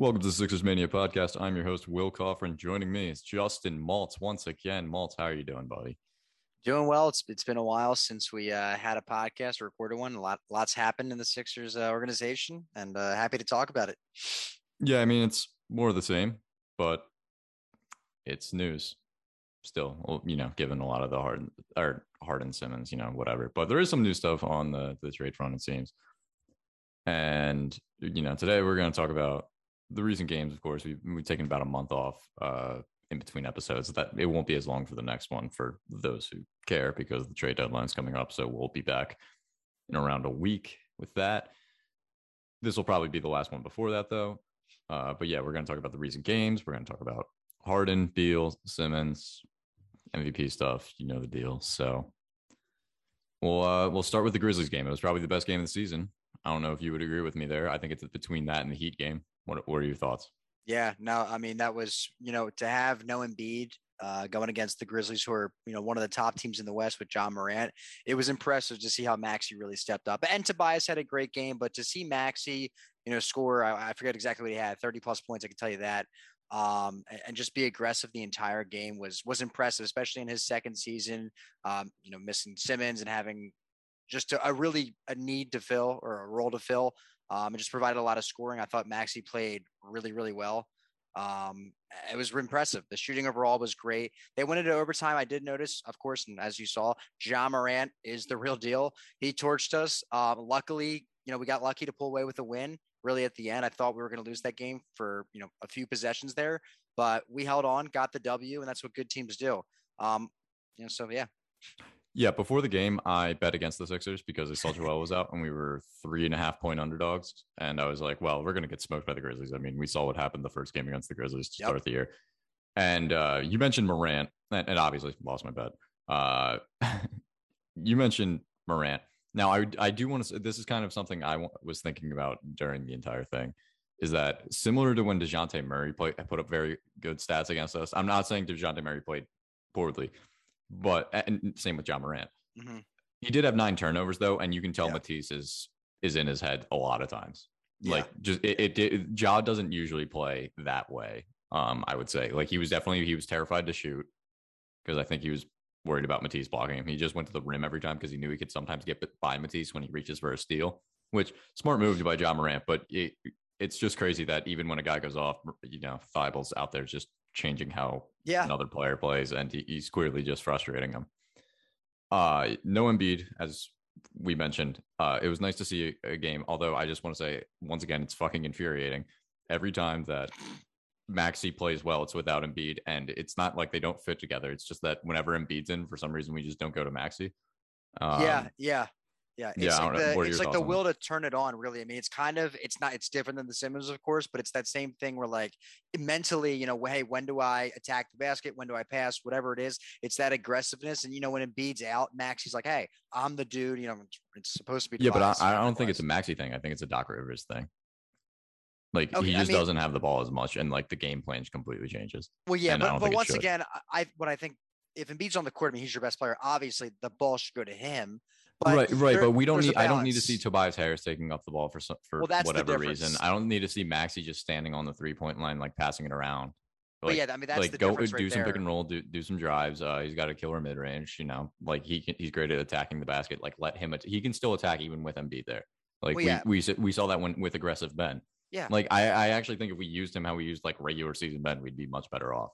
Welcome to the Sixers Mania podcast. I'm your host, Will Coffrin. Joining me is Justin Maltz once again. Maltz, how are you doing, buddy? Doing well. It's it's been a while since we uh, had a podcast, recorded one. A lot, lots happened in the Sixers uh, organization, and uh, happy to talk about it. Yeah, I mean it's more of the same, but it's news still. You know, given a lot of the Harden or Harden Simmons, you know, whatever. But there is some new stuff on the the trade front, it seems. And you know, today we're going to talk about the recent games, of course, we've, we've taken about a month off uh, in between episodes. That it won't be as long for the next one for those who care because the trade deadline's coming up. So we'll be back in around a week with that. This will probably be the last one before that, though. Uh, but yeah, we're going to talk about the recent games. We're going to talk about Harden, Beal, Simmons, MVP stuff. You know the deal. So we'll uh, we'll start with the Grizzlies game. It was probably the best game of the season. I don't know if you would agree with me there. I think it's between that and the Heat game. What, what are your thoughts? Yeah, no, I mean that was you know to have no Embiid uh, going against the Grizzlies, who are you know one of the top teams in the West with Ja Morant. It was impressive to see how Maxey really stepped up, and Tobias had a great game. But to see Maxey, you know, score I, I forget exactly what he had, thirty plus points. I can tell you that. Um, and, just be aggressive the entire game was was impressive, especially in his second season. Um, you know, missing Simmons and having just a, a, really a need to fill or a role to fill um, and just provided a lot of scoring. I thought Maxey played really, really well. Um, it was impressive. The shooting overall was great. They went into overtime. I did notice, of course, and as you saw, Ja Morant is the real deal. He torched us. Um, luckily, you know, we got lucky to pull away with a win. Really, at the end, I thought we were going to lose that game for you know a few possessions there, but we held on, got the W, and that's what good teams do. Um, you know, so yeah. Yeah, before the game, I bet against the Sixers because I saw Joel was out and we were three and a half point underdogs. And I was like, well, we're going to get smoked by the Grizzlies. I mean, we saw what happened the first game against the Grizzlies to yep. start the year. And uh, you mentioned Morant, and, and, obviously lost my bet. Uh, you mentioned Morant. Now, I, I do want to say this is kind of something I w- was thinking about during the entire thing is that similar to when DeJounte Murray played, put up very good stats against us. I'm not saying DeJounte Murray played poorly, but and same with Ja Morant. Mm-hmm. He did have nine turnovers though, and you can tell yeah. Matisse is is in his head a lot of times. Yeah. Like just it, it, it Ja doesn't usually play that way. Um, I would say like he was definitely he was terrified to shoot because I think he was worried about Matisse blocking him. He just went to the rim every time because he knew he could sometimes get by Matisse when he reaches for a steal. Which smart move by Ja Morant, but it, it's just crazy that even when a guy goes off, you know, Thybulle's out there just changing how yeah. another player plays, and he, he's clearly just frustrating him. Uh, no Embiid, as we mentioned. Uh, it was nice to see a, game, although I just want to say once again, it's fucking infuriating. Every time that Maxey plays well, it's without Embiid, and it's not like they don't fit together. It's just that whenever Embiid's in, for some reason, we just don't go to Maxey. Um, yeah, yeah. Yeah, it's yeah, like the, it's like the will to turn it on. Really, I mean, it's kind of it's not it's different than the Simmons, of course, but it's that same thing where like mentally, you know, hey, when do I attack the basket? When do I pass? Whatever it is, it's that aggressiveness. And you know, when it Embiid's out, Max, he's like, hey, I'm the dude. You know, it's supposed to be. Yeah, but I, I don't think it's a Maxey thing. I think it's a Doc Rivers thing. Like okay, he just I mean, doesn't have the ball as much, and like the game plan completely changes. Well, yeah, but, but once again, I what I think if Embiid's on the court, I mean, he's your best player. Obviously, the ball should go to him. But right, right. There, but we don't need. I don't need to see Tobias Harris taking up the ball for for well, whatever reason. I don't need to see Maxey just standing on the three point line, like passing it around. Like, but yeah, I mean that's like the go do right some pick and roll, do do some drives. Uh, he's got a killer mid range. You know, like he can, he's great at attacking the basket. Like let him. he can still attack even with Embiid there. Like well, yeah. we, we we saw that when with aggressive Ben. Yeah. Like I I actually think if we used him how we used like regular season Ben, we'd be much better off.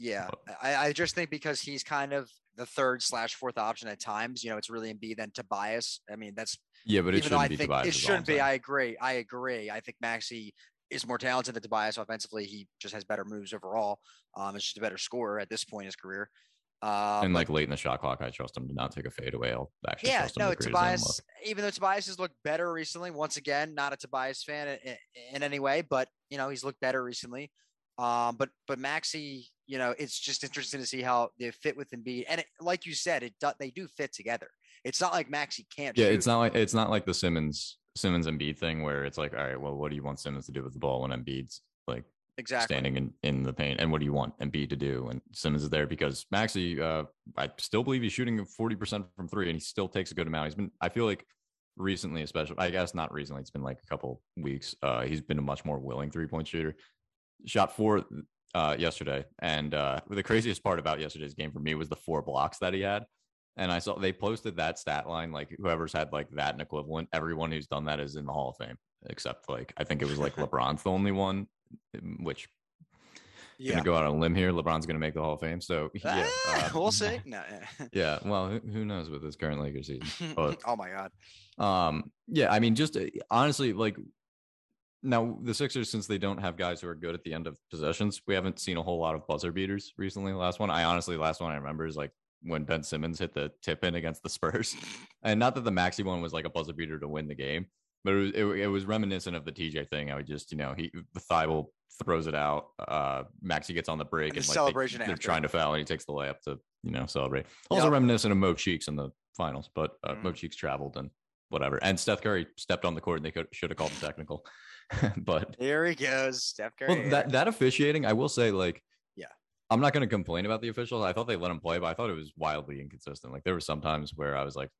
Yeah, I, I just think because he's kind of the third slash fourth option at times. You know, it's really Embiid then Tobias. I mean, that's yeah, but it shouldn't I be think Tobias. It shouldn't be. I agree. I agree. I think Maxey is more talented than Tobias offensively. He just has better moves overall. Um, it's just a better scorer at this point in his career. Uh, and like late in the shot clock, I trust him to not take a fade away. I'll actually yeah, trust him no, Tobias. Even though Tobias has looked better recently, once again, not a Tobias fan in, in any way, but you know he's looked better recently. Um, but but Maxey, you know, it's just interesting to see how they fit with Embiid. And it, like you said, it do, they do fit together. It's not like Maxey can't. Yeah, shoot. it's not like it's not like the Simmons Simmons Embiid thing where it's like, all right, well, what do you want Simmons to do with the ball when Embiid's like exactly standing in, in the paint, and what do you want Embiid to do? And Simmons is there because Maxey, uh, I still believe he's shooting forty percent from three, and he still takes a good amount. He's been, I feel like recently, especially I guess not recently. It's been like a couple weeks. Uh, he's been a much more willing three point shooter. Shot four uh, yesterday, and uh, the craziest part about yesterday's game for me was the four blocks that he had. And I saw they posted that stat line. Like whoever's had like that and equivalent, everyone who's done that is in the Hall of Fame, except like I think it was like LeBron's the only one, which yeah. gonna go out on a limb here. LeBron's gonna make the Hall of Fame, so yeah, uh, we'll see. No, yeah, well, who, who, knows with this current Lakers season? But, oh my god. Um, yeah, I mean, just uh, honestly, like now the Sixers, since they don't have guys who are good at the end of possessions, we haven't seen a whole lot of buzzer beaters recently. The last one, I honestly, last one I remember is like when Ben Simmons hit the tip in against the Spurs, and not that the Maxey one was like a buzzer beater to win the game, but it was, it, it was reminiscent of the TJ thing. I would just, you know, he the Thybulle throws it out. Uh, Maxey gets on the break and, and like celebration. They, are trying to foul, and he takes the layup to you know celebrate. Also yep. reminiscent of Mo Cheeks in the finals, but uh, mm. Mo Cheeks traveled and whatever. And Steph Curry stepped on the court, and they could, should have called the technical. but here he goes, Steph Curry. Well, that that officiating, I will say, like, yeah, I'm not going to complain about the officials. I thought they let him play, but I thought it was wildly inconsistent. Like there were some times where I was like,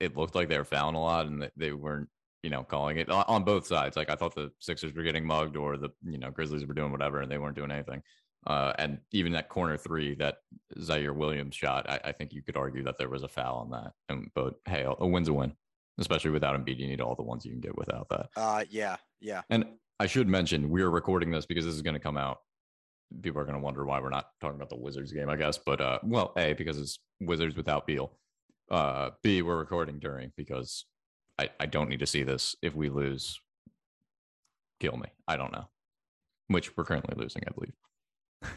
it looked like they were fouling a lot, and they weren't you know, calling it on both sides. Like I thought the Sixers were getting mugged or the, you know, Grizzlies were doing whatever and they weren't doing anything. Uh, and even that corner three that Ziaire Williams shot, I, I, think you could argue that there was a foul on that. And, but hey, a, a win's a win, especially without Embiid. You need all the ones you can get without that. Uh, yeah, yeah. And I should mention we are recording this because this is going to come out. People are going to wonder why we're not talking about the Wizards game, I guess. But uh, well, a because it's Wizards without Beal. Uh, B we're recording during because I, I don't need to see this. If we lose, kill me. I don't know. Which we're currently losing, I believe.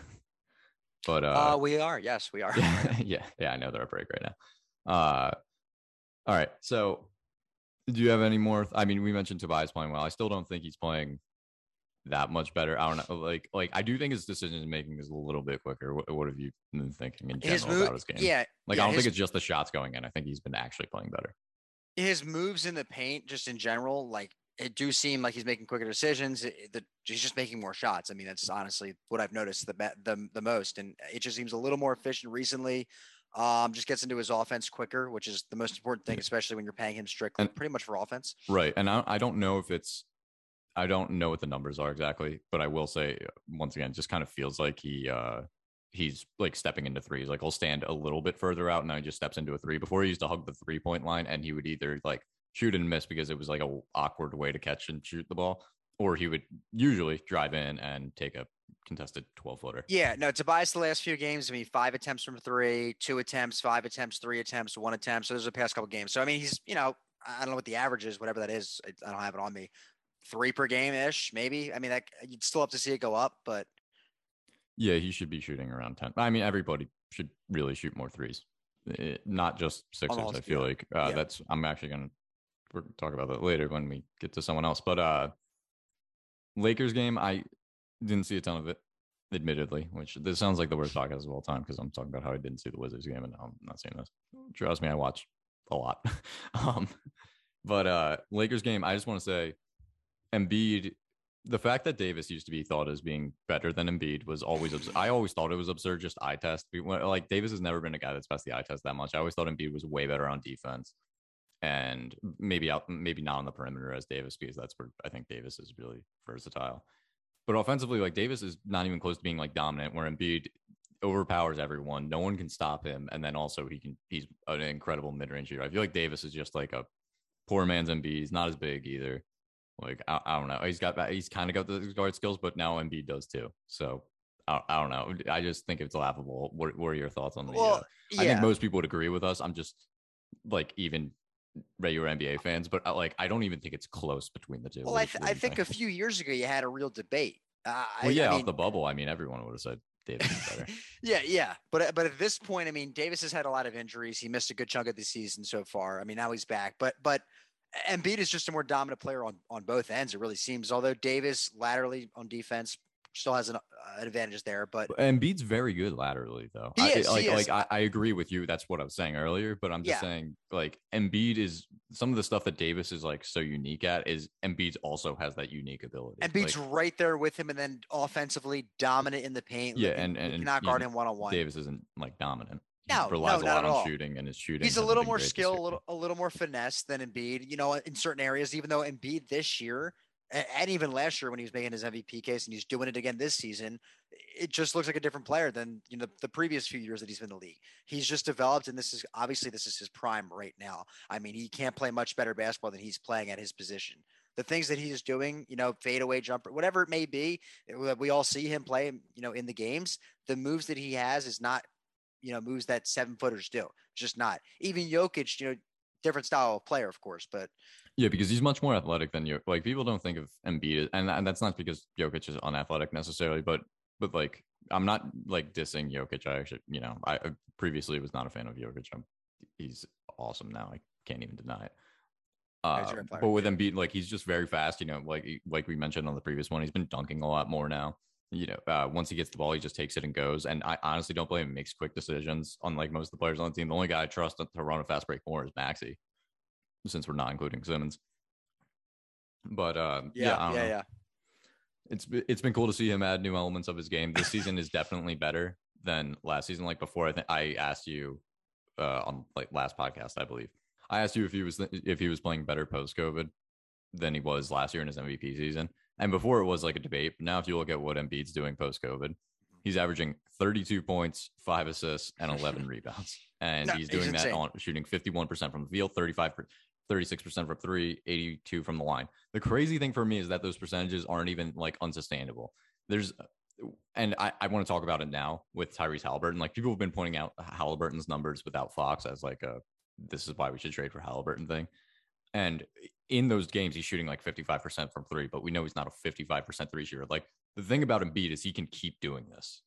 but uh, uh, we are. Yes, we are. yeah, yeah, I know they're a break right now. Uh all right. So do you have any more? I mean, we mentioned Tobias playing well. I still don't think he's playing that much better. I don't know. Like, like I do think his decision making is a little bit quicker. What, what, have you been thinking in general move, about his game? Yeah, like yeah, I don't his, think it's just the shots going in. I think he's been actually playing better his moves in the paint, just in general, like it do seem like he's making quicker decisions. It, the, he's just making more shots. I mean, that's honestly what I've noticed the the the most, and it just seems a little more efficient recently. Um, just gets into his offense quicker, which is the most important thing, especially when you're paying him strictly, and, pretty much for offense. Right, and I, I don't know if it's, I don't know what the numbers are exactly, but I will say once again, just kind of feels like he uh he's like stepping into threes. Like he'll stand a little bit further out, and now he just steps into a three. Before he used to hug the three point line, and he would either like shoot and miss because it was like a awkward way to catch and shoot the ball, or he would usually drive in and take a contested 12 footer. Yeah, no, Tobias the last few games, I mean, five attempts from three, two attempts, five attempts, three attempts, one attempt. So those are the past couple games. So I mean, he's, you know, I don't know what the average is, whatever that is. I don't have it on me. Three per game ish, maybe. I mean, that you'd still have to see it go up, but yeah, he should be shooting around 10. I mean, everybody should really shoot more threes, it, eh, not just Sixers. I feel like uh, yeah. that's, I'm actually going to talk about that later when we get to someone else. But uh Lakers game, I didn't see a ton of it, admittedly, which this sounds like the worst podcast of all time because I'm talking about how I didn't see the Wizards game and I'm not seeing this. Trust me, I watch a lot. um, but uh Lakers game, I just want to say Embiid the fact that Davis used to be thought as being better than Embiid was always absurd. I always thought it was absurd. Just eye test. Like Davis has never been a guy that's passed the eye test that much. I always thought Embiid was way better on defense, and maybe out, maybe not on the perimeter as Davis because that's where I think Davis is really versatile. But offensively, like Davis is not even close to being like dominant. Where Embiid overpowers everyone, no one can stop him, and then also he can he's an incredible mid range shooter. I feel like Davis is just like a poor man's Embiid. He's not as big either like I, I don't know. He's got. He's kind of got the guard skills, but now Embiid does too. So I, I don't know. I just think it's laughable. What, what are your thoughts on the? Well, uh, yeah. I think most people would agree with us. I'm just like even regular NBA fans, but uh, like I don't even think it's close between the two. Well, I, th- I think, a few years ago you had a real debate. Uh, well, yeah, I mean, off the bubble. I mean, everyone would have said Davis is better. yeah, yeah, but but at this point, I mean, Davis has had a lot of injuries. He missed a good chunk of the season so far. I mean, now he's back, but but Embiid is just a more dominant player on on both ends. It really seems. Although Davis laterally on defense still has an, uh, an advantage there, but Embiid's very good laterally though. He is, I, like he like I, I, agree with you. That's what I was saying earlier. But I'm just yeah. saying like Embiid is some of the stuff that Davis is like so unique at is Embiid also has that unique ability. Embiid's like, right there with him, and then offensively dominant in the paint. Yeah, like, and and not guard him one on one. Davis isn't like dominant No, relies no, a lot at on all. shooting, and his shooting. He's a little more skill, a little a little more finesse than Embiid. You know, in certain areas, even though Embiid this year and even last year when he was making his MVP case and he's doing it again this season, it just looks like a different player than you know the previous few years that he's been in the league. He's just developed, and this is obviously this is his prime right now. I mean, he can't play much better basketball than he's playing at his position. The things that he's doing, you know, fadeaway jumper, whatever it may be, we all see him play, you know, in the games. The moves that he has is not, you know, moves that seven footers do. Just not. Even Jokic, you know, different style of player, of course, but Yeah, because he's much more athletic than you. Like people don't think of Embiid, and and that's not because Jokic is unathletic necessarily, but but like I'm not like dissing Jokic. I actually, you know, I previously was not a fan of Jokic. I'm, he's awesome now. I can't even deny it. Uh, player. but with Embiid, like he's just very fast. You know, like like we mentioned on the previous one, he's been dunking a lot more now. You know, uh, once he gets the ball, he just takes it and goes. And I honestly don't blame him. He makes quick decisions, unlike most of the players on the team. The only guy I trust to to run a fast break more is Maxey, since we're not including Simmons. But um, yeah, I yeah, don't yeah, know. yeah. It's it's been cool to see him add new elements of his game. This season is definitely better than last season. Like before, I think I asked you uh, on like last podcast, I believe. I asked you if he was if he was playing better post COVID than he was last year in his MVP season. And before it was like a debate. But now if you look at what Embiid's doing post COVID, he's averaging 32 points, five assists, and 11 rebounds. And No, he's he's doing that on shooting 51% from the field, 35 36% from three, 82 from the line. The crazy thing for me is that those percentages aren't even like unsustainable. There's, and I, I want to talk about it now with Tyrese Halliburton. Like people have been pointing out Halliburton's numbers without Fox as like a, this is why we should trade for Halliburton thing. And in those games, he's shooting like 55% from three, but we know he's not a 55% three shooter. Like the thing about Embiid is he can keep doing this.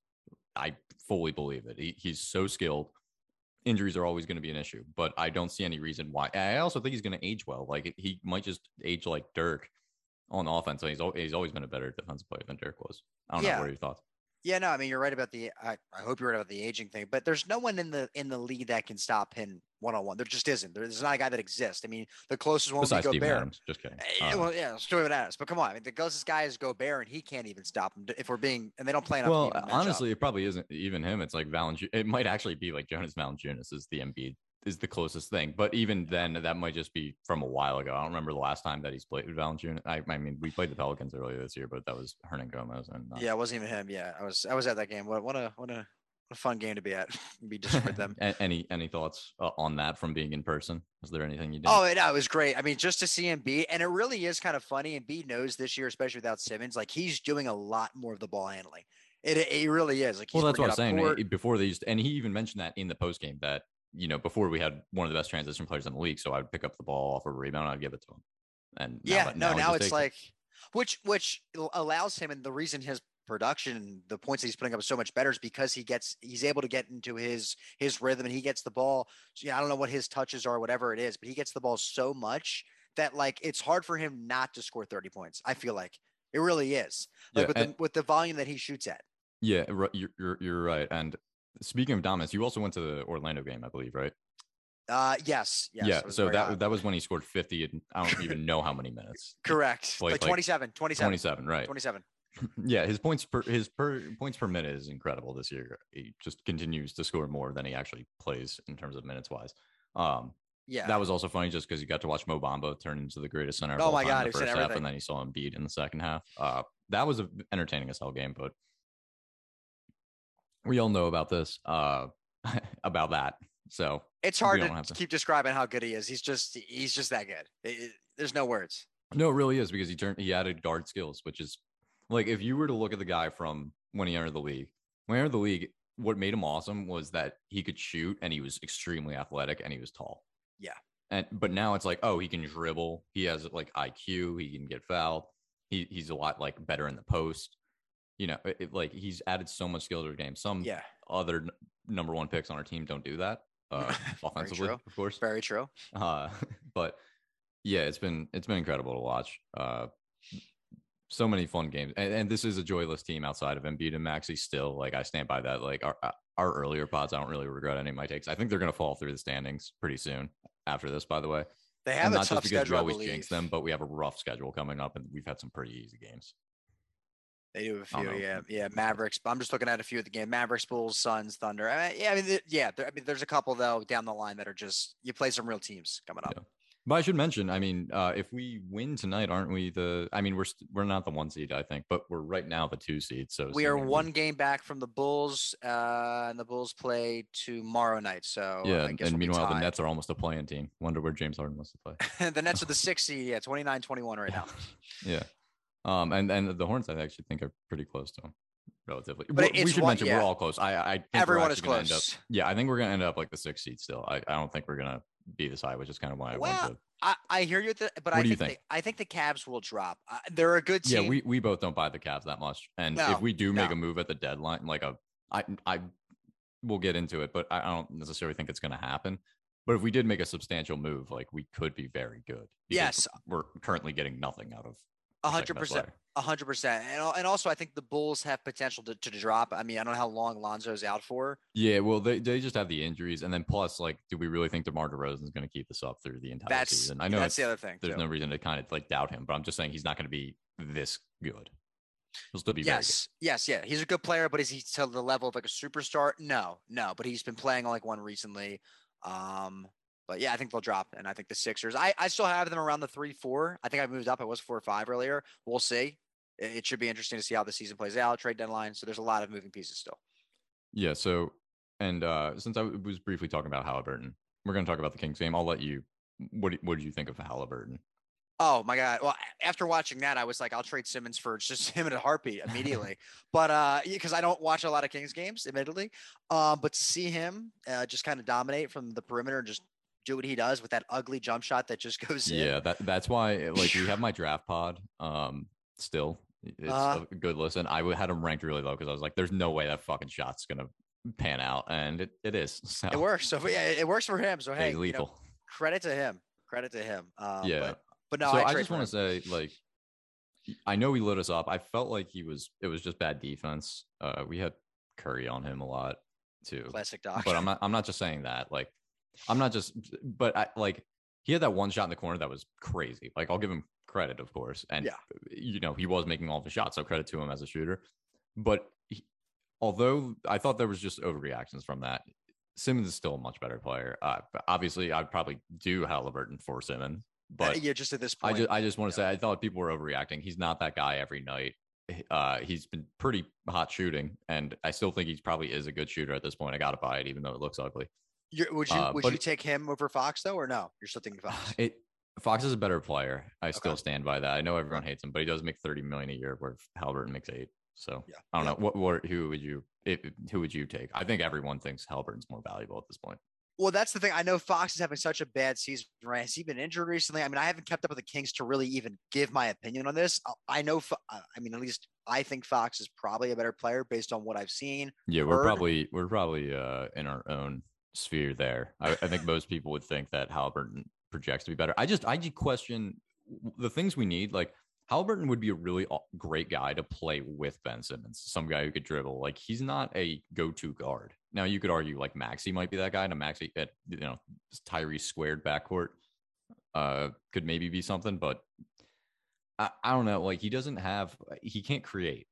I fully believe it. He, he's so skilled. Injuries are always going to be an issue, but I don't see any reason why. I also think he's going to age well. Like he might just age like Dirk on offense. He's he's always been a better defensive player than Dirk was. I don't Yeah. know. What are your thoughts? Yeah, no, I mean you're right about the. I, I hope you're right about the aging thing, but there's no one in the in the league that can stop him one on one. There just isn't. There's not a guy that exists. I mean, the closest one would be Besides Gobert. Adams, just kidding. Eh, Uh, well, yeah, Steven Adams. But come on, I mean, the closest guy is Gobert, and he can't even stop him. If we're being, and they don't play enough. well, honestly, it probably isn't even him. It's like Valanciunas. It might actually be like Jonas Valanciunas is the Embiid is the closest thing. But even then, that might just be from a while ago. I don't remember the last time that he's played with Valanciunas. I, I mean, we played the Pelicans earlier this year, but that was Hernangomez and uh, yeah, it wasn't even him. Yeah, I was I was at that game. What what a what a, what a fun game to be at. be just with them. Any any thoughts uh, on that from being in person? Is there anything you did? Oh, no, it was great. I mean, just to see him be, and it really is kind of funny. And B knows this year, especially without Simmons, like he's doing a lot more of the ball handling. It it really is. Like he's well, that's what I'm saying. court. Before they used, and he even mentioned that in the post game that you know before we had one of the best transition players in the league. So I would pick up the ball off of a rebound, and I'd give it to him. And yeah, that- no, he now it's like, which which allows him, and the reason his production, the points that he's putting up is so much better is because he gets he's able to get into his his rhythm, and he gets the ball. So, yeah, I don't know what his touches are, whatever it is, but he gets the ball so much that like it's hard for him not to score thirty points. I feel like it really is, like Yeah, with and- the with the volume that he shoots at. Yeah, you're, you're you're right. And speaking of dominance, you also went to the Orlando game, I believe, right? Uh, yes, yes. yeah. So that that was when he scored 50, and I don't even know how many minutes. correct. Like like, 27, 27, 27, right? 27. yeah, his points per his per points per minute is incredible this year. He just continues to score more than he actually plays in terms of minutes wise. Um, Yeah. that was also funny just because you got to watch Mo Bamba turn into the greatest center. Oh my God, in the first half, and then he saw him beat in the second half. Uh, that was a entertaining as hell game, but we all know about this. Uh, about that. So it's hard to, to- keep describing how good he is. He's just he's just that good. It- it- there's no words. No, it really is because he turned he added guard skills, which is like if you were to look at the guy from when he entered the league, when he entered the league, what made him awesome was that he could shoot and he was extremely athletic and he was tall. Yeah. And but now it's like, oh, he can dribble, he has like IQ, he can get fouled, he he's a lot like better in the post. You know, it, like he's added so much skill to the game. Some Yeah, other n- number one picks on our team don't do that uh, offensively, true. of course. very true. Uh, but yeah, it's been it's been incredible to watch. Uh, so many fun games, and, and this is a joyless team outside of Embiid and Maxey. Still, like I stand by that. Like our our earlier pods, I don't really regret any of my takes. I think they're going to fall through the standings pretty soon after this. By the way, They and have a not tough just because we schedule. I always jinx them, but we have a rough schedule coming up, and we've had some pretty easy games. They do a don't few, yeah, yeah. Mavericks. I'm just looking at a few of the game. Mavericks, Bulls, Suns, Thunder. I mean, yeah, I mean, yeah. There, I mean, there's a couple though down the line that are just you play some real teams coming up. Yeah. But I should mention, I mean, uh, if we win tonight, aren't we the? I mean, we're st- we're not the one seed, I think, but we're right now the two seed. So We are one game back from the Bulls, uh, and the Bulls play tomorrow night. So Yeah, and we'll meanwhile the. Nets are almost a playing team. Wonder where James Harden wants to play. the Nets are the sixth seed. Yeah, 29-21 right now. yeah, um, and and the Hornets I actually think are pretty close to him, relatively. But we should one- mention yeah. we're all close. I I Everyone is end up- close. yeah, I think we're gonna end up like the sixth seed still. I, I don't think we're gonna be this high, which is kind of why I Well, wanted to. I, I hear you, th- but I What you think, think? They, I think the Cavs will drop. Uh, they're a good team. Yeah, we, we both don't buy the Cavs that much. And No, if we do make no. a move at the deadline, like a I I we'll get into it, but I, I don't necessarily think it's gonna happen. But if we did make a substantial move, like we could be very good. Yes. We're currently getting nothing out of the hundred percent. A hundred percent. And and also I think the Bulls have potential to, to drop. I mean, I don't know how long Lonzo's out for. Yeah, well they, they just have the injuries. And then plus, like, do we really think DeMar DeRozan is gonna keep this up through the entire That's season? I know that's the other thing. there's too. no reason to kind of like doubt him, but I'm just saying he's not gonna be this good. He'll still be very good. Yes, yes, yeah. He's a good player, but is he to the level of like a superstar? No, no. But he's been playing like one recently. Um, but yeah, I think they'll drop, and I think the Sixers. I, I still have them around the three, four. I think I moved up. I was four or five earlier. We'll see. It, it should be interesting to see how the season plays out. Trade deadline. So there's a lot of moving pieces still. Yeah. So, and uh since I was briefly talking about Halliburton, we're going to talk about the Kings game. I'll let you. What What do you think of Halliburton? Oh my god! Well, after watching that, I was like, I'll trade Simmons for just him in a heartbeat immediately. but uh, because I don't watch a lot of Kings games, admittedly, um, but to see him uh, just kind of dominate from the perimeter and just do what he does with that ugly jump shot that just goes in. Yeah, that that's why like we have my draft pod. Um, still, it's Uh-huh. a good listen. I would- had him ranked really low because I was like, "There's no way that fucking shot's gonna pan out," and it, it is. So It works. So yeah, it works for him. So yeah, hey, he's you know, lethal. credit to him. Credit to him. Um, yeah. But, but no, so I, I, just want to say, like, I know he lit us up. I felt like he was. It was just bad defense. Uh, we had Curry on him a lot too. classic doc. but I'm not. I'm not just saying that. Like, I'm not just. But I like he had that one shot in the corner that was crazy. Like, I'll give him credit, of course, and Yeah. you know he was making all the shots, so credit to him as a shooter. But he, although I thought there was just overreactions from that, Simmons is still a much better player. Uh, obviously, I'd probably do Halliburton for Simmons, Uh, but yeah, just at this I point. just I just want to yeah. say I thought people were overreacting. He's not that guy every night. Uh, he's been pretty hot shooting, and I still think he probably is a good shooter at this point. I gotta buy it, even though it looks ugly. You're- would you uh, would you take him over Fox though, or no? You're still thinking Fox. It Fox is a better player. I still stand by that. I know everyone hates him, but he does make thirty million a year, where Halliburton makes eight. So Yeah. I don't Yeah. know what what who would you if, who would you take? I think everyone thinks Halliburton's more valuable at this point. Well, that's the thing. I know Fox is having such a bad season. Right? Has he been injured recently? I mean, I haven't kept up with the Kings to really even give my opinion on this. I- know. I mean, at least I think Fox is probably a better player based on what I've seen. Yeah, we're Bird. probably we're probably uh, in our own sphere there. I, I think most people would think that Halliburton projects to be better. I just I just question the things we need. Like Halliburton would be a really great guy to play with Ben Simmons, some guy who could dribble. Like he's not a go-to guard. Now you could argue like Maxey might be that guy, and a Maxey at you know Tyrese squared backcourt uh could maybe be something, but I, I don't know. Like he doesn't have he can't create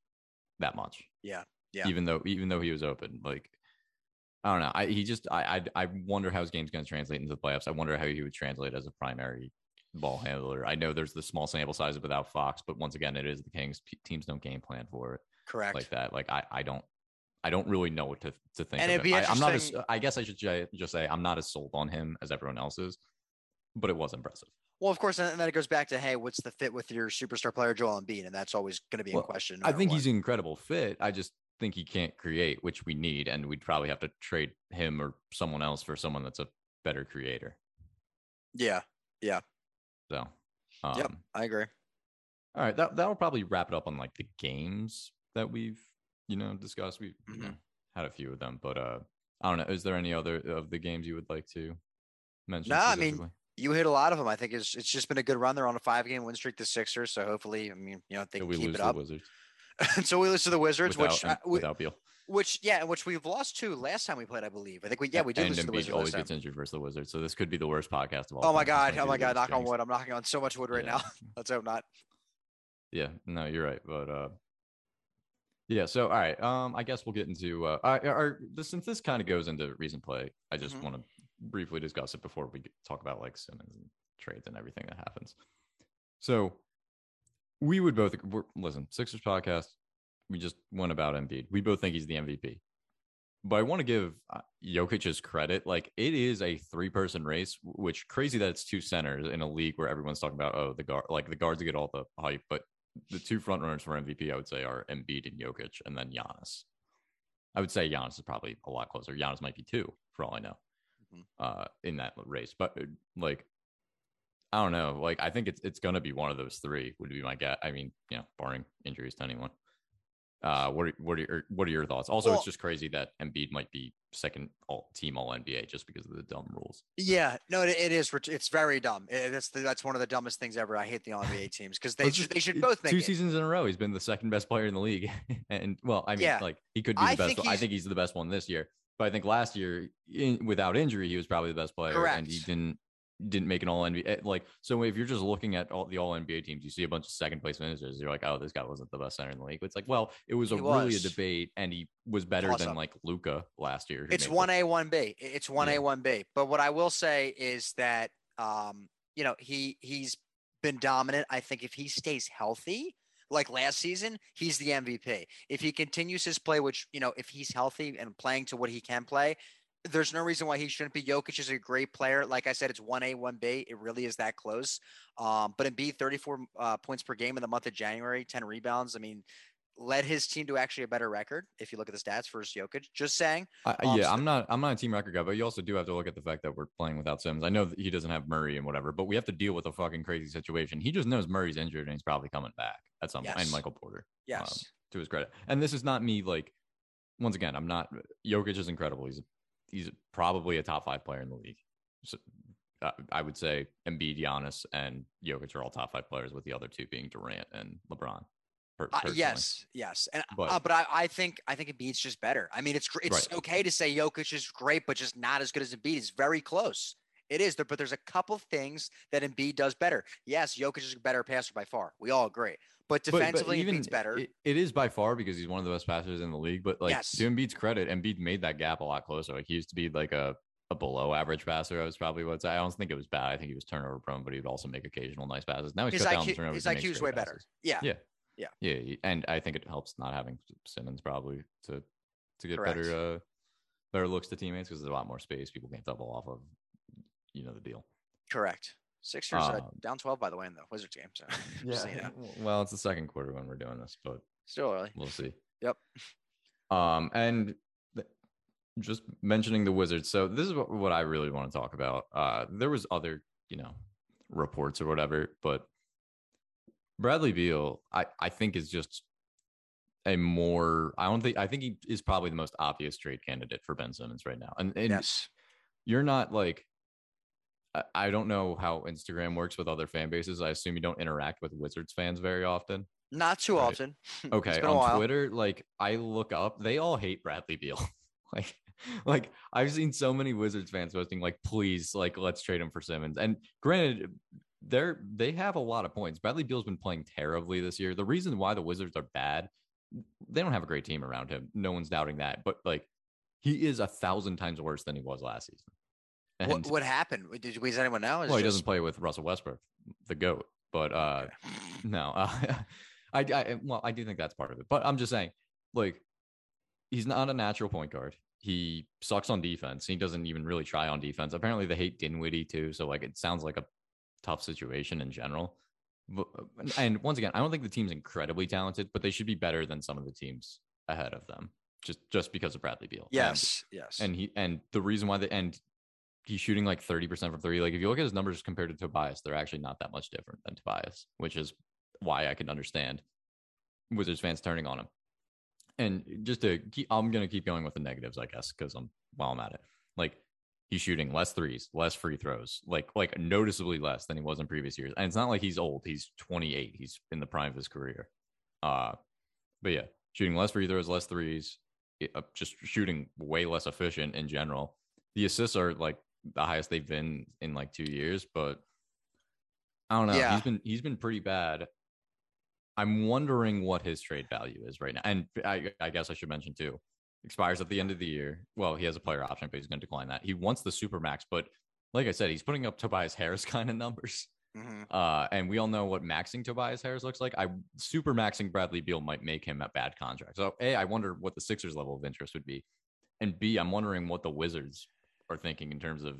that much Yeah. Yeah. even though even though he was open like i don't know I, he just I, I i wonder how his game's going to translate into the playoffs i wonder how he would translate as a primary ball handler i know there's the small sample size without fox but once again it is the kings P- teams don't game plan for it Correct. like that like i i don't i don't really know what to, to think And of it'd be him. I, i'm not as i guess i should ju- just say i'm not as sold on him as everyone else is but it was impressive well, of course, and then it goes back to hey, what's the fit with your superstar player Joel Embiid, and that's always going to be Well, in question. I think what. he's an incredible fit. I just think he can't create, which we need, and we'd probably have to trade him or someone else for someone that's a better creator. Yeah. Yeah. So, um, Yep. I agree. all right, that that'll probably wrap it up on like the games that we've you know discussed. We you know, had a few of them, but uh, I don't know. Is there any other of the games you would like to mention? No, I mean. You hit a lot of them. I think it's it's just been a good run. They're on a five game win streak. The Sixers, so hopefully, I mean, you know, they can we keep lose it up. the So we lose to the Wizards, without, which uh, we- without Beal. which yeah, which we've lost to last time we played. I believe. I think we yeah we did and lose to the Wizards always gets injured versus the Wizards, so this could be the worst podcast of all. Oh my. God! Oh my god! Knock on wood. I'm knocking on so much wood right Yeah. now. Let's hope not. Yeah, no, you're right. But uh Yeah. So, all right. Um, I guess we'll get into uh, our, our since this kind of goes into recent play. I just Mhm. want to briefly discuss it before we talk about like Simmons and trades and everything that happens. So, we would both we're, listen Sixers podcast. We just went about Embiid. We both think he's the MVP. But I want to give uh, Jokic's credit. Like it is a three-person race, which crazy that it's two centers in a league where everyone's talking about oh the guard like the guards get all the hype, but the two front runners for MVP, I would say, are Embiid and Jokic, and then Giannis. I would say Giannis is probably a lot closer. Giannis might be two, for all I know, Mhm. uh, in that race. But uh, like, I don't know. Like, I think it's it's gonna be one of those three. Would be my guess. I mean, you know, barring injuries to anyone. Uh, what are, what are your what are your thoughts? Also, Well- it's just crazy that Embiid might be second all team all NBA just because of the dumb rules. Yeah, no, it, it is. It's very dumb. It- that's the, that's one of the dumbest things ever. I hate the All NBA teams because they should they should both make two it. seasons in a row. He's been the second best player in the league, and well, I mean, Yeah. like he could be the I best. think I think he's the best one this year. But I think last year, in, without injury, he was probably the best player, and he didn't didn't make an All NBA. Like, so if you're just looking at all the All NBA teams, you see a bunch of second place finishers. You're like, oh, this guy wasn't the best center in the league. It's like, well, it was a He really a debate, and he was better than like Luka last year. It's one A, one B. It's one A, one B. But what I will say is that um, you know, he he's been dominant. I think if he stays healthy, like last season, he's the MVP. If he continues his play, which you know, if he's healthy and playing to what he can play, there's no reason why he shouldn't be. Jokic is a great player. Like I said, it's one A, one B. It really is that close. Um, but Embiid, 34 uh, points per game in the month of January, 10 rebounds. I mean, led his team to actually a better record. If you look at the stats versus Jokic, just saying. I, Um, yeah, so- I'm not. I'm not a team record guy, but you also do have to look at the fact that we're playing without Sims. I know that he doesn't have Murray and whatever, but we have to deal with a fucking crazy situation. He just knows Murray's injured and he's probably coming back at some point. And Michael Porter, Yes. to his credit. And this is not me. Like, once again, I'm not. Jokic is incredible. He's he's probably a top five player in the league. So, uh, I would say Embiid, Giannis, and Jokic are all top five players, with the other two being Durant and LeBron. per- Uh, yes, yes, and But- but, uh, but I, I think I think Embiid's just better. I mean, it's it's Right. okay to say Jokic is great, but just not as good as Embiid. It's very close. It is but there's a couple things that Embiid does better. Yes, Jokic is a better passer by far. We all agree. But But- but defensively, even Embiid's better. It, it is by far because he's one of the best passers in the league. But like Yes. to Embiid's credit, Embiid made that gap a lot closer. Like he used to be like a, a below average passer. I was probably what's I don't think it was bad. I think he was turnover prone, but he would also make occasional nice passes. Now he's his cut down the turnovers. his IQ is way better. Yeah, Yeah. Yeah. Yeah, and I think it helps not having Simmons probably to to get Correct. better uh better looks to teammates because there's a lot more space people can't double off of. You know the deal. correct. Sixers uh, Um, down 12 by the way in the Wizards game. So just so you know. Well, it's the second quarter when we're doing this, but still early. We'll see. Yep. Um, and th- just mentioning the Wizards. So this is what, what I really want to talk about. Uh, there was other, you know, reports or whatever, but Bradley Beal, I I think is just a more. I don't think. I think he is probably the most obvious trade candidate for Ben Simmons right now. And, and yes. you're not like. I- I don't know how Instagram works with other fan bases. I assume you don't interact with Wizards fans very often. Not too Right. often. Okay, on. Twitter, like I look up, they all hate Bradley Beal. like, like I've seen so many Wizards fans posting, like, please, like, let's trade him for Simmons. And granted, they're they have a lot of points. Bradley Beal's been playing terribly this year. The reason why the Wizards are bad, they don't have a great team around him. No one's doubting that. But like, he is a thousand times worse than he was last season. And What, what happened? Did does anyone know? Well, he just- doesn't play with Russell Westbrook, the goat. But uh, Okay. no, uh, I, I well, I do think that's part of it. But I'm just saying, like, he's not a natural point guard. He sucks on defense. He doesn't even really try on defense. Apparently, they hate Dinwiddie too. So like, it sounds like a tough situation in general. But, and once again, I don't think the team's incredibly talented, but they should be better than some of the teams ahead of them. Just just because of Bradley Beal. And- Yes, yes. and he and the reason why the and he's shooting like 30% from three. Like if you look at his numbers compared to Tobias, they're actually not that much different than Tobias, which is why I can understand Wizards fans turning on him. And just to keep I'm gonna keep going with the negatives, I guess, because I'm while I'm at it. Like he's shooting less threes, less free throws, like like noticeably less than he was in previous years. And it's not like he's old, he's 28, he's in the prime of his career. Uh but yeah, shooting less free throws, less threes, it- uh, just shooting way less efficient in general. The assists are like the highest they've been in like two years, but I don't know. Yeah. He's been he's been pretty bad. I'm wondering what his trade value is right now. And I, I guess I should mention too, expires at the end of the year. Well, he has a player option, but he's going to decline that. He wants the super max, but like I said, he's putting up Tobias Harris kind of numbers. Mm-hmm. Uh, and we all know what maxing Tobias Harris looks like. I super maxing Bradley Beal might make him a bad contract. So a, I wonder what the Sixers level of interest would be, and B, I'm wondering what the Wizards are thinking in terms of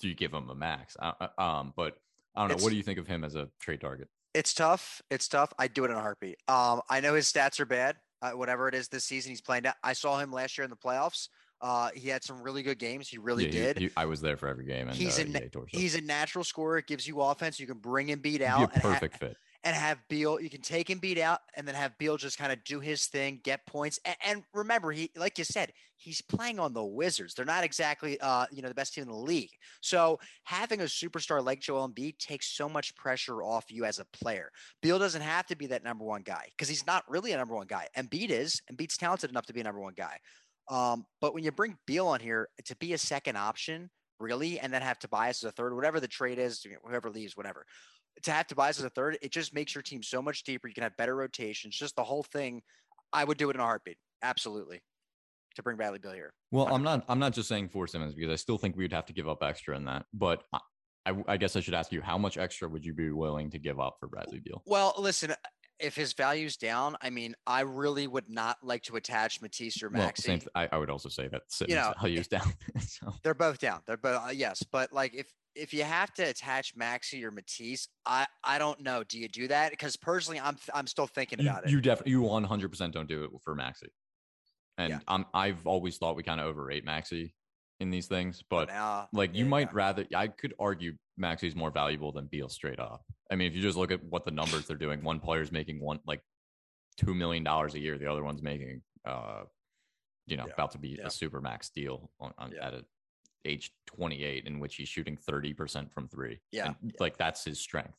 do you give him a max? Um, but I don't know. It's, what do you think of him as a trade target? It's tough. It's tough. I do it in a heartbeat. Um, I know his stats are bad. Uh, whatever it is this season, he's playing. I saw him last year in the playoffs. Uh, he had some really good games. He really yeah, did. He, I was there for every game. And, he's uh, a he's a natural scorer. It gives you offense. You can bring Embiid out. Be a perfect ha- fit. And have Beal. You can take Embiid out, and then have Beal just kind of do his thing, get points. And, and, remember, he like you said, he's playing on the Wizards. They're not exactly uh, you know the best team in the league. So having a superstar like Joel Embiid takes so much pressure off you as a player. Beal doesn't have to be that number one guy because he's not really a number one guy. Embiid is. Embiid's talented enough to be a number one guy. Um, but when you bring Beal on here to be a second option, really, and then have Tobias as a third, whatever the trade is, whoever leaves, whatever, to have Tobias as a third, it just makes your team so much deeper. You can have better rotations, just the whole thing. I would do it in a heartbeat, absolutely, to bring Bradley Beal here. Well, I'm not. I'm not just saying for Simmons because I still think we'd have to give up extra in that. But I, I guess I should ask you, how much extra would you be willing to give up for Bradley Beal? Well, listen, if his value's down, I mean, I really would not like to attach Matisse or Maxey. Well, th- I, I, would also say that you know, value's down. so. They're both down. They're both uh, yes, but like if if you have to attach Maxey or Matisse, I I don't know. Do you do that? Because personally, I'm I'm still thinking you, about it. You definitely you 100 percent don't do it for Maxey. and yeah. I'm I've always thought we kind of overrate Maxey in these things, but, like yeah, you might yeah. rather. I could argue Maxey's more valuable than Beal straight up. I mean, if you just look at what the numbers they're doing, one player's making one like two million dollars a year, the other one's making uh, you know, yeah. about to be a super max deal on, on at a age 28 in which he's shooting 30% from three. Yeah. And, like that's his strength.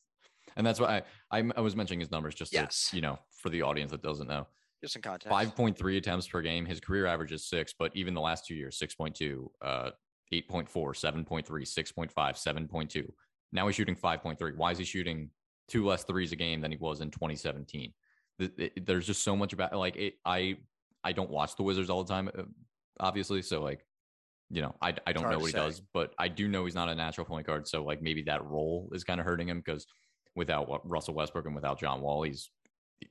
And that's why I, I, I was mentioning his numbers just yes. to, you know, for the audience that doesn't know. Just in context. 5.3 attempts per game. His career average is six, but even the last two years, 6.2, uh, 8.4, 7.3, 6.5, 7.2. Now he's shooting 5.3. Why is he shooting two less threes a game than he was in 2017? There's just so much about like it, I I don't watch the Wizards all the time, uh, obviously. So like, you know, I I don't know what he say. does, but I do know he's not a natural point guard. So like maybe that role is kind of hurting him because without Russell Westbrook and without John Wall, he's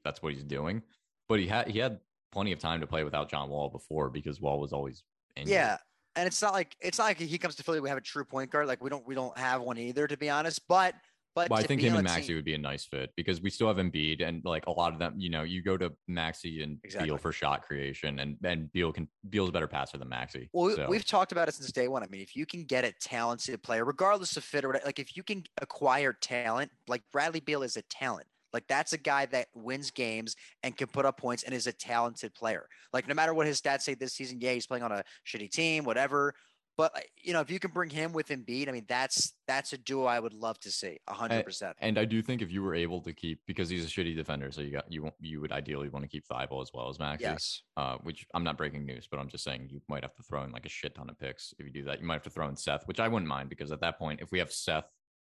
that's what he's doing. But he had he had plenty of time to play without John Wall before because Wall was always injured. Yeah, and it's not like it's not like he comes to Philly. We have a true point guard. Like we don't we don't have one either, to be honest. But but well, I think him and Maxey team, would be a nice fit because we still have Embiid and like a lot of them. You know, you go to Maxey and exactly. Beal for shot creation, and and Beal can Beal's a better passer than Maxey. Well, so. we've talked about it since day one. I mean, if you can get a talented player, regardless of fit or whatever, like if you can acquire talent, like Bradley Beal is a talent. Like that's a guy that wins games and can put up points and is a talented player. Like no matter what his stats say this season, yeah, he's playing on a shitty team, whatever. But uh, you know, if you can bring him with Embiid, I mean, that's that's a duo I would love to see, hundred percent. And I do think if you were able to keep because he's a shitty defender, so you got you you would ideally want to keep Thybulle as well as Max. Yes. Uh, which I'm not breaking news, but I'm just saying you might have to throw in like a shit ton of picks if you do that. You might have to throw in Seth, which I wouldn't mind because at that point, if we have Seth,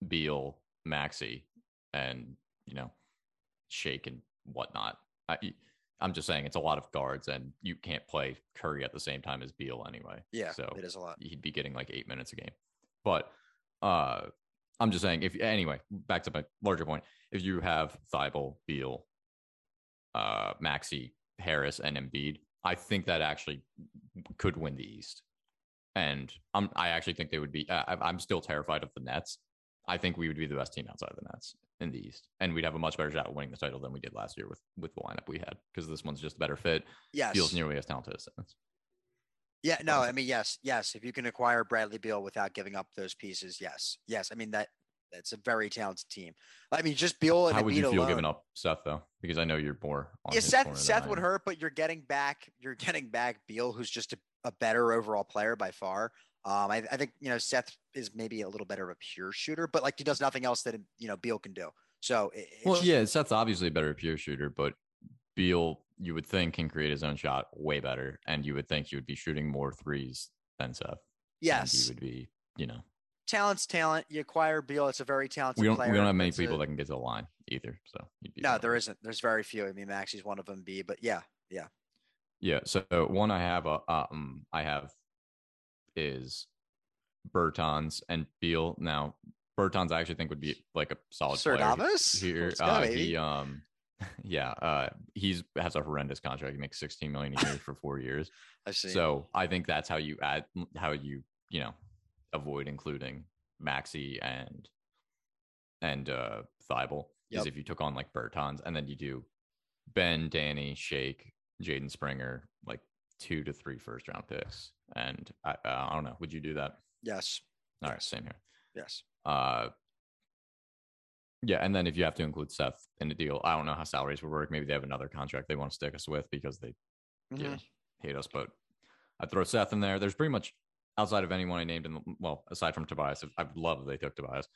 Beal, Maxey, and you know Shake and whatnot. I, I'm just saying it's a lot of guards, and you can't play Curry at the same time as Beal anyway. Yeah, so it is a lot. He'd be getting like eight minutes a game. But uh, I'm just saying, if anyway, back to my larger point, if you have Thybulle, Beal, uh, Maxey, Harris, and Embiid, I think that actually could win the East. And I'm, I actually think they would be. Uh, I'm still terrified of the Nets. I think we would be the best team outside of the Nets in the East, and we'd have a much better shot at winning the title than we did last year with with the lineup we had because this one's just a better fit. Yes, feels nearly as talented as Simmons. Yeah, no, I mean yes, yes. If you can acquire Bradley Beal without giving up those pieces, yes, yes. I mean that that's a very talented team. I mean, just Beal and how would you feel alone, giving up Seth though? Because I know you're more. yeah, Seth. Seth would hurt, but you're getting back. You're getting back Beal, who's just a, a better overall player by far. Um, I, I, think you know Seth is maybe a little better of a pure shooter, but like he does nothing else that you know Beal can do. So well, yeah, Seth's obviously a better pure shooter, but Beal you would think can create his own shot way better, and you would think he would be shooting more threes than Seth. Yes, he would be. You know, talent's talent. You acquire Beal; it's a very talented. We don't. Player. We don't have many people a, that can get to the line. either. So no, there isn't. There's very few. I mean, Maxey's one of them. B, but yeah, yeah, yeah. So one I have, uh, um, I have is Bertans and Beal. Now Bertans, I actually think would be like a solid Sir player Davis? here. Go, Uh, he, um, yeah, uh, he's has a horrendous contract. He makes 16 million a year for four years. I see. So I think that's how you add, how you, you know, avoid including Maxey and and uh Thybulle Yep. is if you took on like Bertans and then you do Ben, Danny, Shake, Jaden Springer, like two to three first round picks. And I, uh, I don't know, would you do that? yes, All right, same here. yes. Uh, yeah, and then if you have to include Seth in the deal, I don't know how salaries would work. Maybe they have another contract they want to stick us with because they Mhm. know, hate us. But I throw Seth in there. There's pretty much outside of anyone I named in the, well, aside from Tobias, I love if they took Tobias.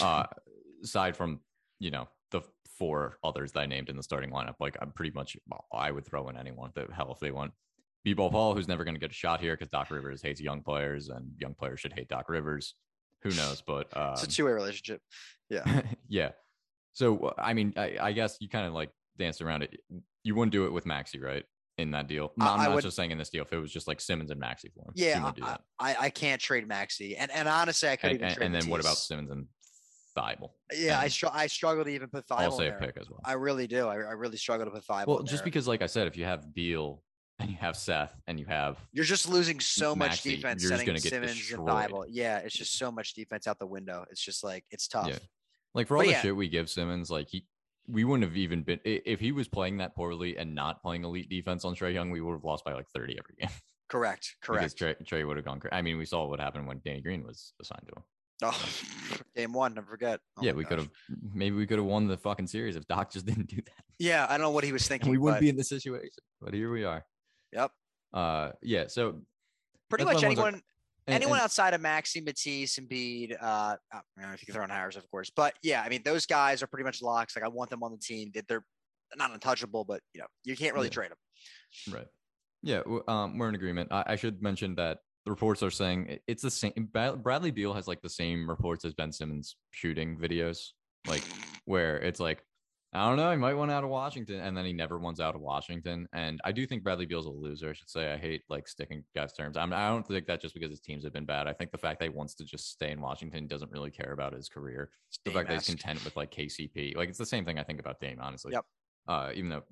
Uh, aside from you know the four others that I named in the starting lineup, like I'm pretty much well, I would throw in anyone. The hell if they want. B-ball Paul, who's never going to get a shot here because Doc Rivers hates young players, and young players should hate Doc Rivers. Who knows? But um, It's a two way relationship. Yeah. yeah. So I mean, I, I guess you kind of like danced around it. You wouldn't do it with Maxey, right? In that deal, no, I'm I not would- just saying in this deal. If it was just like Simmons and Maxey for him, Yeah, do I, that. I, I can't trade Maxey, and and honestly, I could And, even and, trade and then what about Simmons and Thybulle? Yeah, I str- I struggle to even put Thybulle I'll say in a pick as well. I really do. I, I really struggle to put Thybulle. Well, just there. because, like I said, if you have Beal and you have Seth and you have you're just losing so much defense you're just setting Simmons destroyed. and Thybulle. Yeah, it's just so much defense out the window. It's just like it's tough. Yeah. like for all But the yeah. shit we give Simmons, like he, we wouldn't have even been if he was playing that poorly and not playing elite defense on Trey Young, we would have lost by like 30 every game. Correct. Correct. Trey, Trey would have gone. I mean, we saw what happened when Danny Green was assigned to him. Oh, game one. Never forget. Oh yeah, we could have. Maybe we could have won the fucking series if Doc just didn't do that. Yeah, I don't know what he was thinking. And we wouldn't but- be in this situation. But here we are. Yep. Uh, yeah. So Pretty much are- anyone and- anyone and- outside of Maxey, Matisse, Embiid, uh, I don't know if you can throw in Harris, of course, but yeah, I mean those guys are pretty much locks. Like I want them on the team. That they're not untouchable, but you know you can't really Yeah. trade them. Right. Yeah, um, we're in agreement. I, I should mention that the reports are saying it's the same. Bradley Beal has like the same reports as Ben Simmons shooting videos, like where it's like, I don't know, he might want out of Washington, and then he never wants out of Washington. And I do think Bradley Beal's a loser. I should say. I hate like sticking guys' terms. I'm, I don't think that just because his teams have been bad. I think the fact that he wants to just stay in Washington doesn't really care about his career. The fact that he's content with like KCP, like it's the same thing I think about Dame, honestly. Yep. Uh, even though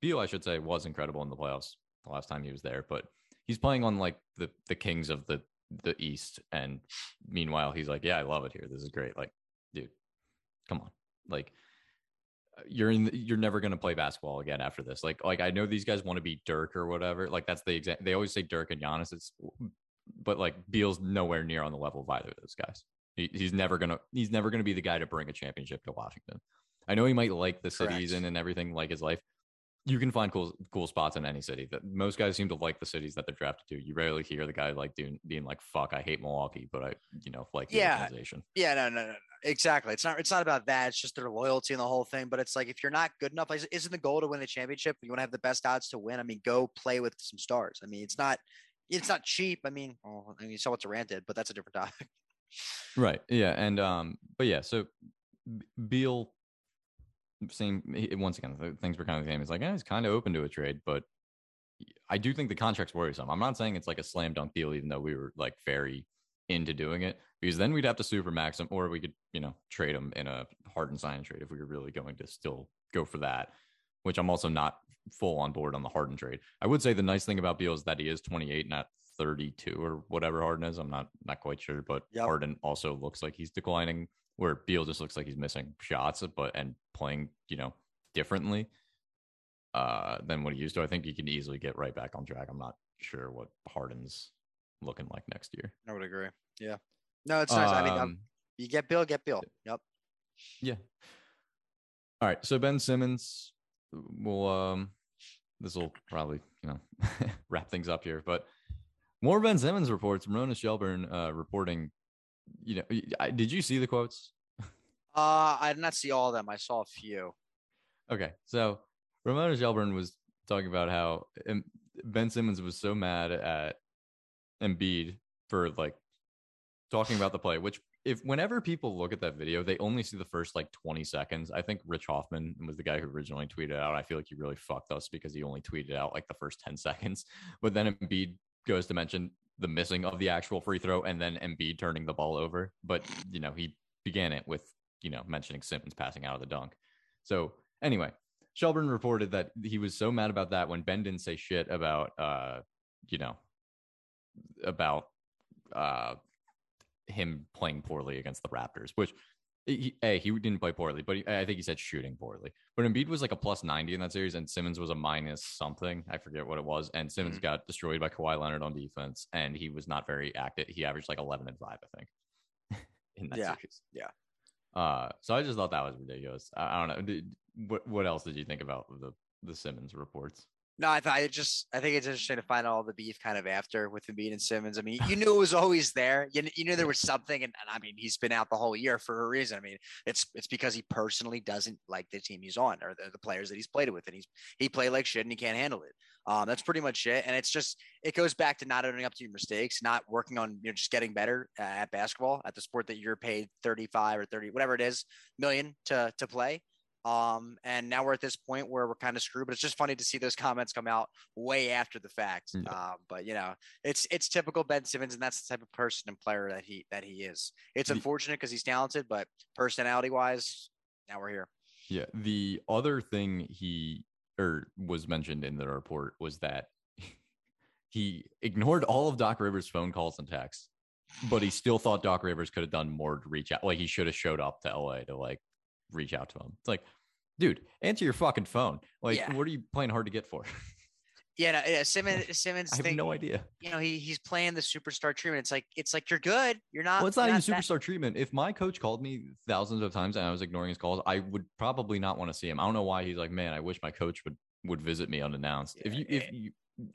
Beal, I should say, was incredible in the playoffs the last time he was there, but he's playing on like the the kings of the the East, and meanwhile he's like, yeah, I love it here. This is great. Like, dude, come on, like. Uh, You're in. The, you're never gonna play basketball again after this. Like, like I know these guys want to be Dirk or whatever. Like that's the exact. They always say Dirk and Giannis. It's, but like Beal's nowhere near on the level of either of those guys. He, he's never gonna. He's never gonna be the guy to bring a championship to Washington. I know he might like the Correct. in and everything, like his life. You can find cool cool spots in any city. That most guys seem to like the cities that they're drafted to. You rarely hear the guy like doing being like, "Fuck, I hate Milwaukee," but I, you know, like Yeah. Yeah, no, no, no. Exactly. It's not. It's not about that. It's just their loyalty and the whole thing. But it's like if you're not good enough, like, isn't the goal to win the championship? You want to have the best odds to win. I mean, go play with some stars. I mean, it's not. It's not cheap. I mean, I mean, you saw what Durant did, but that's a different topic. Right. Yeah. And um, but yeah, so Beal, same. Once again, th- things were kind of the same. It's like, eh, he's kind of open to a trade, but I do think the contract's worrisome. I'm not saying it's like a slam dunk deal, even though we were like very into doing it, because then we'd have to super max him, or we could, you know, trade him in a hard and sign trade if we were really going to still go for that. Which I'm also not full on board on the Harden trade. I would say the nice thing about Beal is that he is 28, not 32 or whatever Harden is. I'm not not quite sure, but Yep. Harden also looks like he's declining, where Beal just looks like he's missing shots, but and playing, you know, differently uh, than what he used to. I think he can easily get right back on track. I'm not sure what Harden's looking like next year. I would agree. Yeah. No, it's nice. I mean, um, Um, you get Bill, get Bill. Yep. Yeah. All right. So Ben Simmons will um this will probably, you know, wrap things up here. But more Ben Simmons reports, Ramona Shelburne uh reporting, you know, I, did you see the quotes? Uh, I did not see all of them. I saw a few. Okay. So Ramona Shelburne was talking about how um, Ben Simmons was so mad at Embiid for like talking about the play, which if whenever people look at that video, they only see the first like 20 seconds. I think Rich Hofmann was the guy who originally tweeted out. I feel like he really fucked us because he only tweeted out like the first 10 seconds. But then Embiid goes to mention the missing of the actual free throw and then Embiid turning the ball over. But you know, he began it with, you know, mentioning Simmons passing out of the dunk. So anyway, Shelburne reported that he was so mad about that when Ben didn't say shit about uh, you know, about uh him playing poorly against the Raptors, which he, a he didn't play poorly, but he, I think he said shooting poorly. But Embiid was like a plus ninety in that series, and Simmons was a minus something. I forget what it was. And Simmons mm-hmm. got destroyed by Kawhi Leonard on defense, and he was not very active. He averaged like eleven and five, I think, in that yeah. series. Yeah. Uh, so I just thought that was ridiculous. I, I don't know. Did, what what else did you think about the the Simmons reports? No, I thought it just I think it's interesting to find all the beef kind of after with Embiid and Simmons. I mean, you knew it was always there. You, you knew there was something, and, and, I mean, he's been out the whole year for a reason. I mean, it's it's because he personally doesn't like the team he's on or the, the players that he's played with, and he's he played like shit and he can't handle it. Um, that's pretty much it. And it's just it goes back to not owning up to your mistakes, not working on you know just getting better at basketball at the sport that you're paid thirty five or thirty whatever it is million to to play. Um, and now we're at this point where we're kind of screwed, but it's just funny to see those comments come out way after the fact. Yeah. Um, but you know, it's it's typical Ben Simmons, and that's the type of person and player that he that he is. It's unfortunate because he's talented, but personality wise, now we're here. Yeah. The other thing he or was mentioned in the report was that he ignored all of Doc Rivers' phone calls and texts, but he still thought Doc Rivers could have done more to reach out. Like he should have showed up to LA to like reach out to him. It's like, dude, answer your fucking phone. Like, yeah. what are you playing hard to get for? Yeah, no, yeah, Simmons. Simmons. I have thing, no idea. You know, he he's playing the superstar treatment. It's like it's like you're good. You're not. Well, it's not, not even superstar that. treatment. If my coach called me thousands of times and I was ignoring his calls, I would probably not want to see him. I don't know why he's like, man, I wish my coach would would visit me unannounced. Yeah, if you if you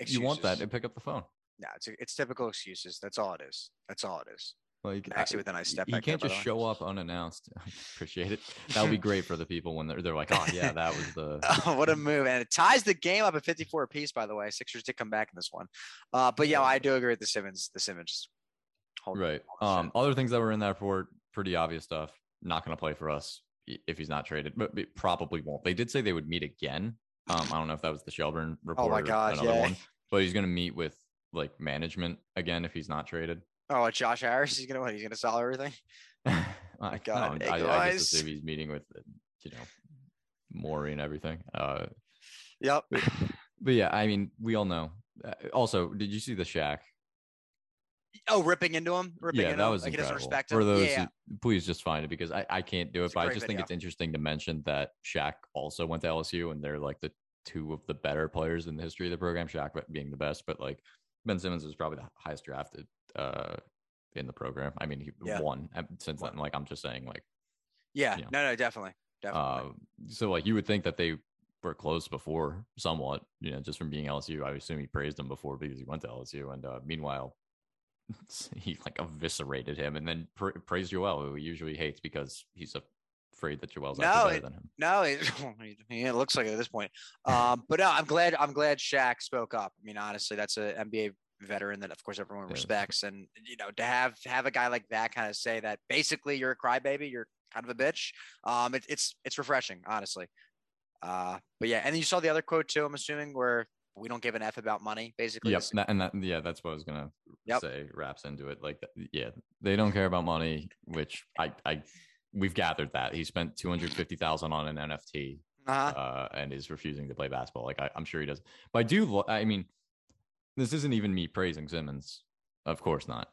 you want that, and pick up the phone. No, it's it's typical excuses. That's all it is. That's all it is. Like actually, with a nice step. You can't just show up unannounced. I appreciate it. That would be great for the people when they're they're like, oh yeah, that was the. oh, what a move! And it ties the game up at 54 apiece. By the way, Sixers did come back in this one. Uh, but yeah, I do agree with the Simmons. The Simmons. right. Um, other things that were in that report, pretty obvious stuff. Not going to play for us if he's not traded, but probably won't. They did say they would meet again. Um, I don't know if that was the Shelburne report. Oh my god, another yeah. one, but he's going to meet with like management again if he's not traded. Oh, Josh Harris, he's gonna what? He's gonna sell everything. my God, no, I, I, guess to he's meeting with you know Morey and everything. Uh, yep. But, but, yeah, I mean, we all know. Uh, also, did you see the Shaq? Oh, ripping into him. Ripping yeah, that was like incredible. him. For those, yeah. who, please just find it because I, I can't do it. It's but I just video. think it's interesting to mention that Shaq also went to LSU and they're like the two of the better players in the history of the program. Shaq being the best, but like Ben Simmons was probably the highest drafted uh, in the program. I mean, he yeah. won since then. Like I'm just saying, like yeah, you know. no, no, definitely, definitely. Uh, so like you would think that they were close before, somewhat, you know, just from being LSU. I assume he praised him before because he went to LSU, and uh, meanwhile, he like eviscerated him, and then pra- praised Joel, who he usually hates because he's afraid that Joel's no, better than him. No, it, it looks like it at this point. Um, but no, I'm glad. I'm glad Shaq spoke up. I mean, honestly, that's an NBA veteran that of course everyone yeah. respects and you know to have have a guy like that kind of say that basically you're a crybaby you're kind of a bitch um it, it's it's refreshing honestly uh but yeah and you saw the other quote too i'm assuming where we don't give an f about money basically yep and that yeah that's what i was gonna yep. say wraps into it like yeah they don't care about money which i i we've gathered that he spent 250000 on an nft uh-huh. uh, and is refusing to play basketball like I, i'm sure he does but i do i mean this isn't even me praising Simmons. Of course not.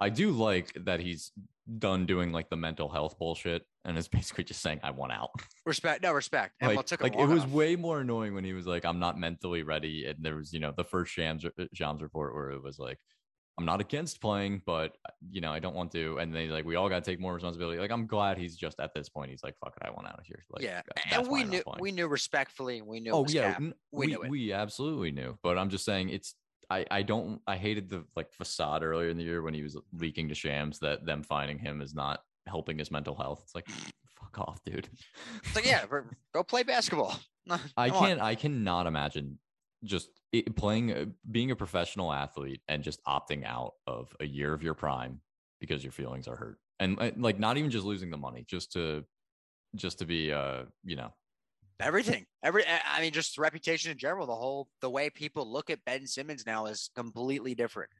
I do like that he's done doing like the mental health bullshit and is basically just saying I want out. Respect, no respect. And like, like it was way more annoying when he was like, "I'm not mentally ready," and there was you know the first Shams uh, Shams report where it was like, "I'm not against playing, but uh, you know I don't want to," and they like we all got to take more responsibility. Like I'm glad he's just at this point. He's like, "Fuck it, I want out of here." Like, yeah, and we knew oh, we knew respectfully. We knew. Oh yeah, we, we, we absolutely knew. But I'm just saying it's I, I don't I hated the like facade earlier in the year when he was leaking to Shams that them finding him is not helping his mental health. It's like fuck off, dude. It's like yeah, go play basketball. I can't. On. I cannot imagine just it, playing, being a professional athlete, and just opting out of a year of your prime because your feelings are hurt. and like not even just losing the money, just to just to be uh you know. Everything. Every i mean just reputation in general the whole the way people look at ben simmons now is completely different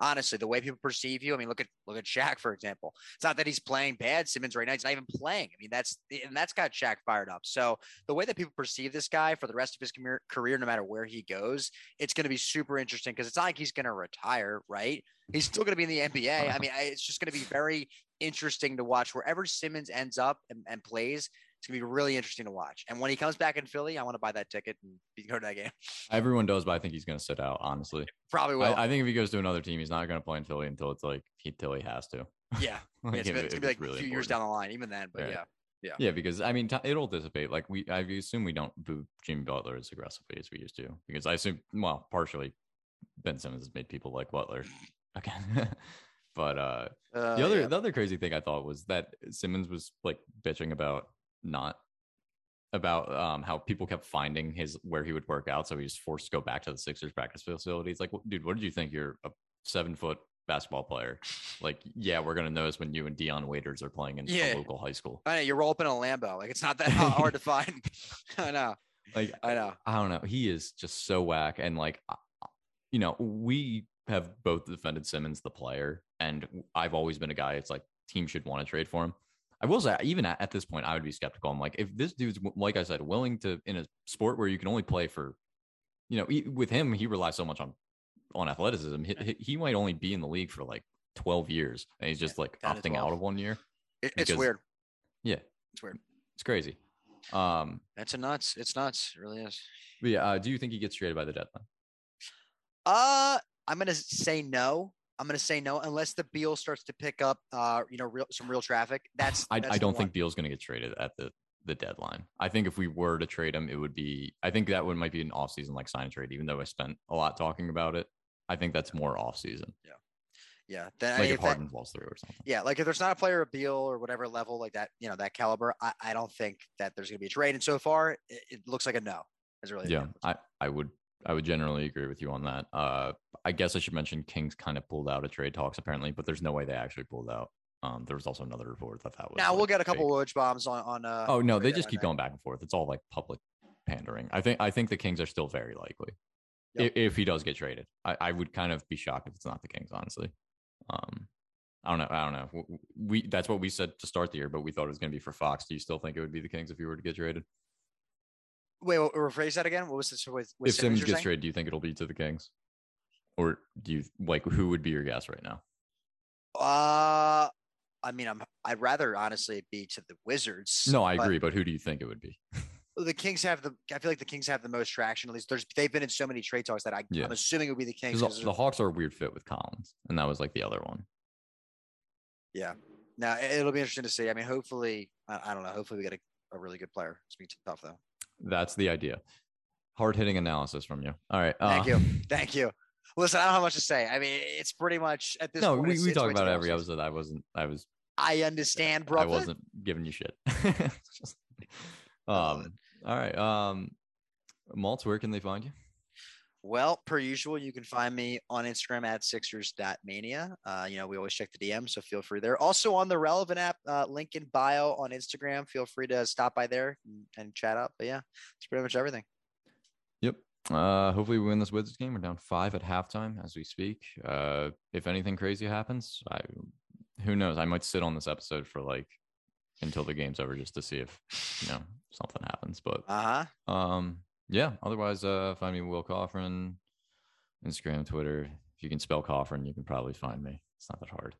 honestly the way people perceive you i mean look at look at Shaq for example. It's not that he's playing bad simmons right now he's not even playing. I mean that's and that's got Shaq fired up. So the way that people perceive this guy for the rest of his career no matter where he goes it's going to be super interesting because it's not like he's going to retire right? He's still going to be in the nba i mean it's just going to be very interesting to watch wherever simmons ends up and, and plays it's gonna be really interesting to watch. And when he comes back in Philly, I want to buy that ticket and go to that game. Everyone does, but I think he's gonna sit out. Honestly, probably will. I, I, think if he goes to another team, he's not gonna play in Philly until it's like he till he has to. Yeah, like, it's, gonna, it's gonna be like really a few important. years down the line, even then. But right. yeah. Yeah. Yeah, because I mean, t- it'll dissipate. Like we, I assume we don't boo Jimmy Butler as aggressively as we used to, because I assume, well, partially, Ben Simmons has made people like Butler again. but uh, uh, the other, yeah. the other crazy thing I thought was that Simmons was like bitching about not about um, how people kept finding his where he would work out, so he was forced to go back to the Sixers practice facilities. Like, dude, what did you think? You're a seven foot basketball player. Like, yeah, we're gonna notice when you and Dion Waiters are playing in yeah. a local high school. I know you roll up in a Lambo. Like, it's not that hard to find. I know. Like, I know. I don't know. He is just so whack, and like, you know, we have both defended Simmons, the player, and I've always been a guy. It's like team should want to trade for him. I will say, even at, at, this point, I would be skeptical. I'm like, if this dude's, like I said, willing to in a sport where you can only play for, you know, he, with him, he relies so much on on athleticism. He, he, might only be in the league for like 12 years, and he's just like opting out of one year. It, it's weird. Yeah, it's weird. It's crazy. Um, that's a nuts. It's nuts. It really is. But yeah, uh, do you think he gets traded by the deadline? Uh, I'm gonna say no. I'm going to say no unless the Beal starts to pick up, uh, you know, real, some real traffic. That's, I, that's I don't think Beal's going to get traded at the the deadline. I think if we were to trade him, it would be. I think that one might be an off season like sign trade. Even though I spent a lot talking about it, I think that's more off season. Yeah. Yeah, then like if, if Harden falls through or something. Yeah, like if there's not a player of Beal or whatever level like that, you know, that caliber, I, I don't think that there's going to be a trade. And so far, it, it looks like a no. As really yeah, I I would I would generally agree with you on that. Uh, I guess I should mention Kings kind of pulled out of trade talks apparently, but there's no way they actually pulled out. Um, there was also another report that that was. Now like, we'll get a couple Woj bombs on on. Uh, oh no, they just keep going back and forth. It's all like public pandering. I think I think the Kings are still very likely yep. if, if, he does get traded. I, I would kind of be shocked if it's not the Kings, honestly. Um, I don't know. I don't know. We that's what we said to start the year, but we thought it was going to be for Fox. Do you still think it would be the Kings if you were to get traded? Wait, rephrase that again. What was this? With, with if Simmons, gets traded, do you think it'll be to the Kings, or do you like who would be your guess right now? Uh, I mean, I'm I'd rather honestly be to the Wizards. No, I but agree, but who do you think it would be? the Kings have the. I feel like the Kings have the most traction. At least there's they've been in so many trade talks that I, yeah. I'm assuming it would be the Kings. The, the Hawks are a weird fit with Collins, and that was like the other one. Yeah. Now it'll be interesting to see. I mean, hopefully, I, I don't know. Hopefully, we get a, a really good player. It's be tough though. That's the idea. Hard hitting analysis from you. All right. Uh, Thank you. Thank you. Listen, I don't have much to say. I mean, it's pretty much at this no, point. we, we talk about every episode. I wasn't, I was, I understand, brother. I wasn't giving you shit. um, all right. Um, Maltz, where can they find you? Well, per usual, you can find me on Instagram at Sixers.mania. Uh, you know, we always check the DM, so feel free there. Also on the relevant app, uh, link in bio on Instagram. Feel free to stop by there and, and chat up. But yeah, it's pretty much everything. Yep. Uh, hopefully we win this Wizards game. We're down five at halftime as we speak. Uh, if anything crazy happens, I who knows? I might sit on this episode for like until the game's over just to see if you know something happens. But uh huh. Um, yeah. Otherwise, uh, find me Will Coffrin, Instagram, Twitter. If you can spell Coffrin, you can probably find me. It's not that hard.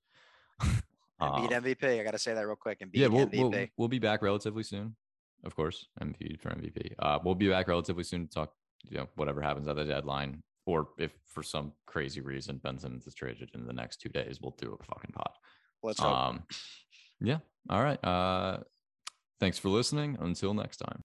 beat MVP. Um, I got to say that real quick. And beat yeah, we'll, MVP. We'll, we'll be back relatively soon. Of course, MVP for MVP. Uh, we'll be back relatively soon to talk. You know, whatever happens at the deadline, or if for some crazy reason Ben Simmons is traded in the next two days, we'll do a fucking pot. Let's hope. Um, yeah. All right. Uh, thanks for listening. Until next time.